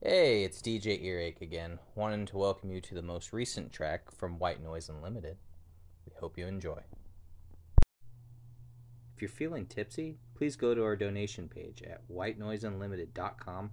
Hey, it's DJ Earache again, wanting to welcome you to the most recent track from White Noise Unlimited. We hope you enjoy. If you're feeling tipsy, please go to our donation page at whitenoiseunlimited.com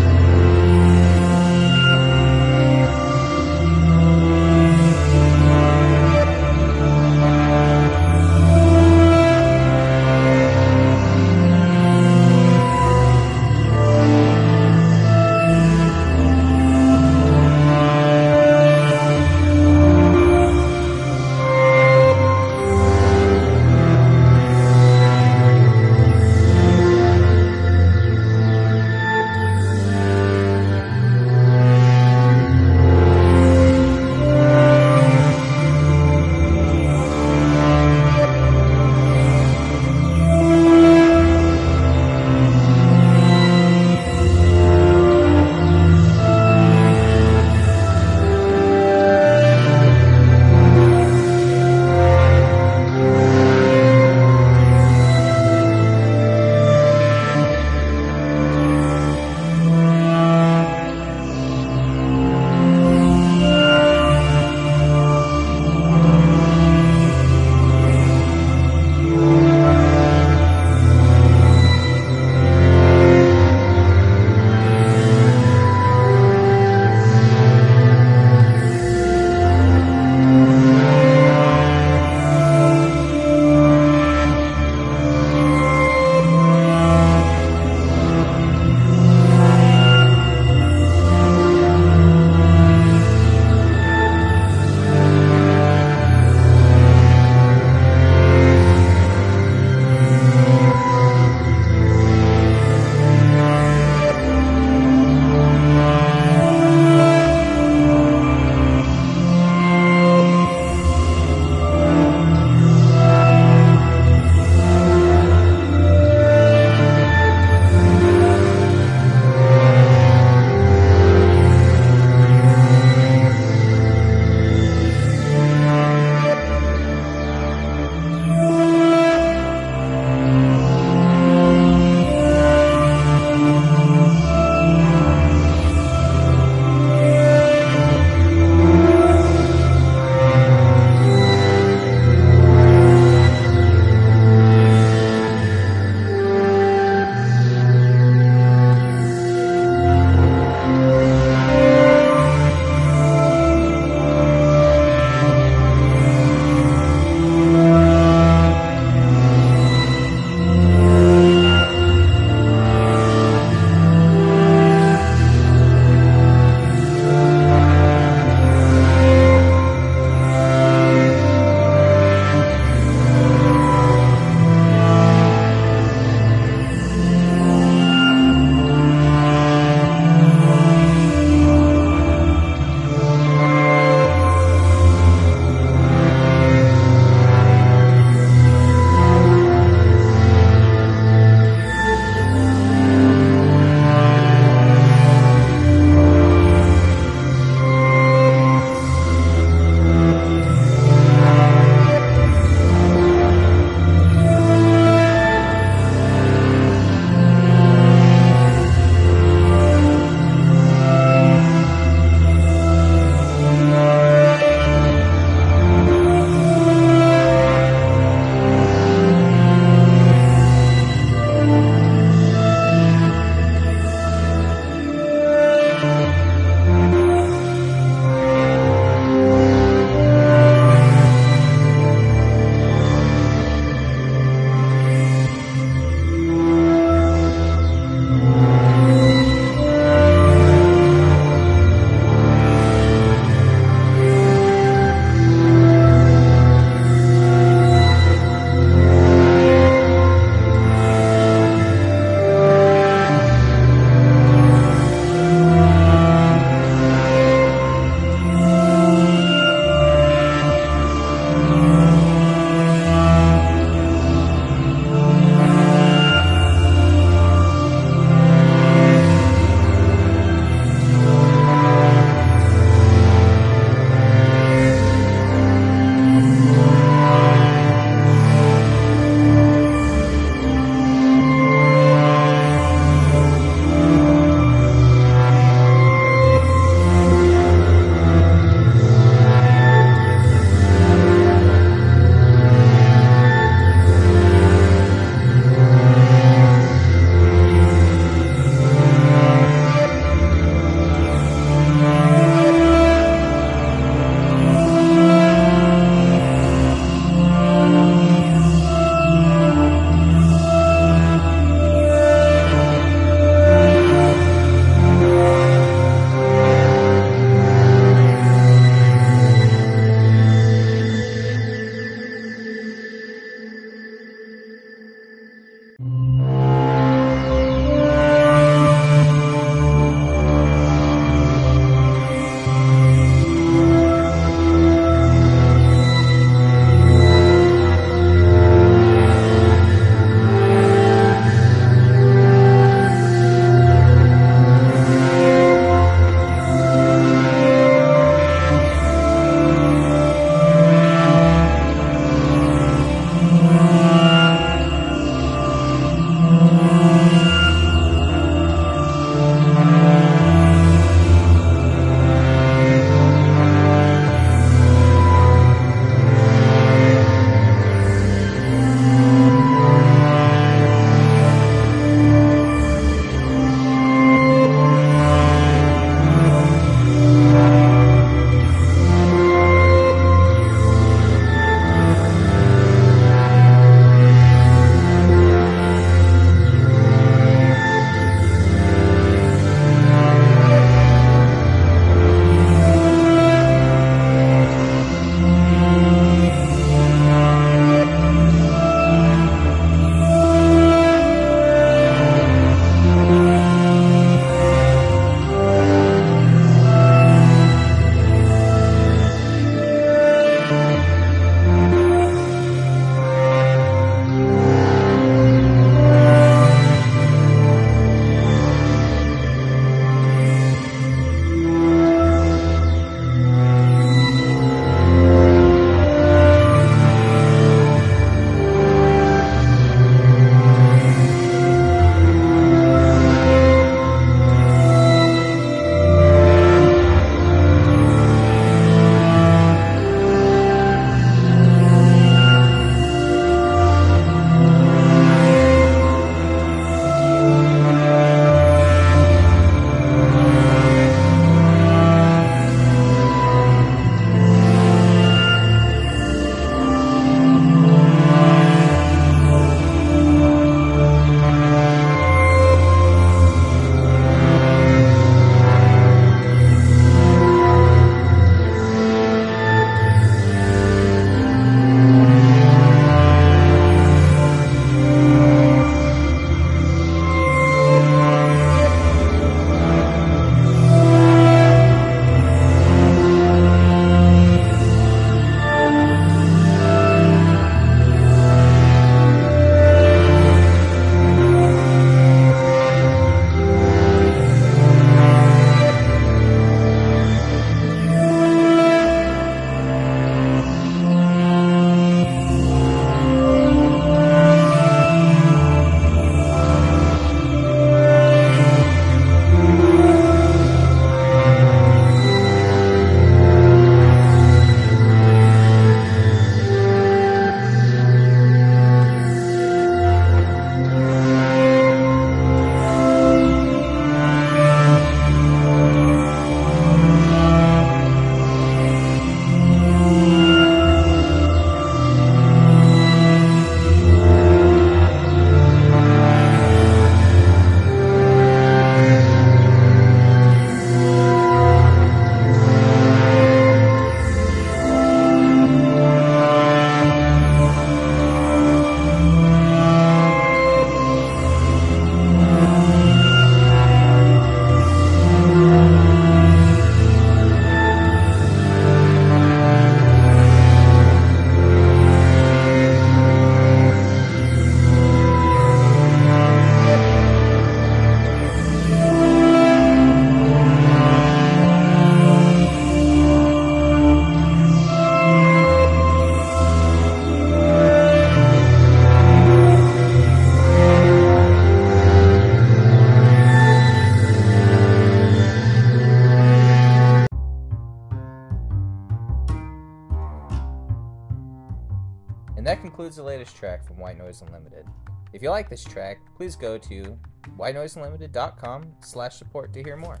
latest track from White Noise Unlimited. If you like this track, please go to whitenoiseunlimited.com slash support to hear more.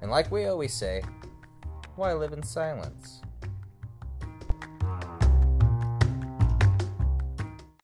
And like we always say, why live in silence?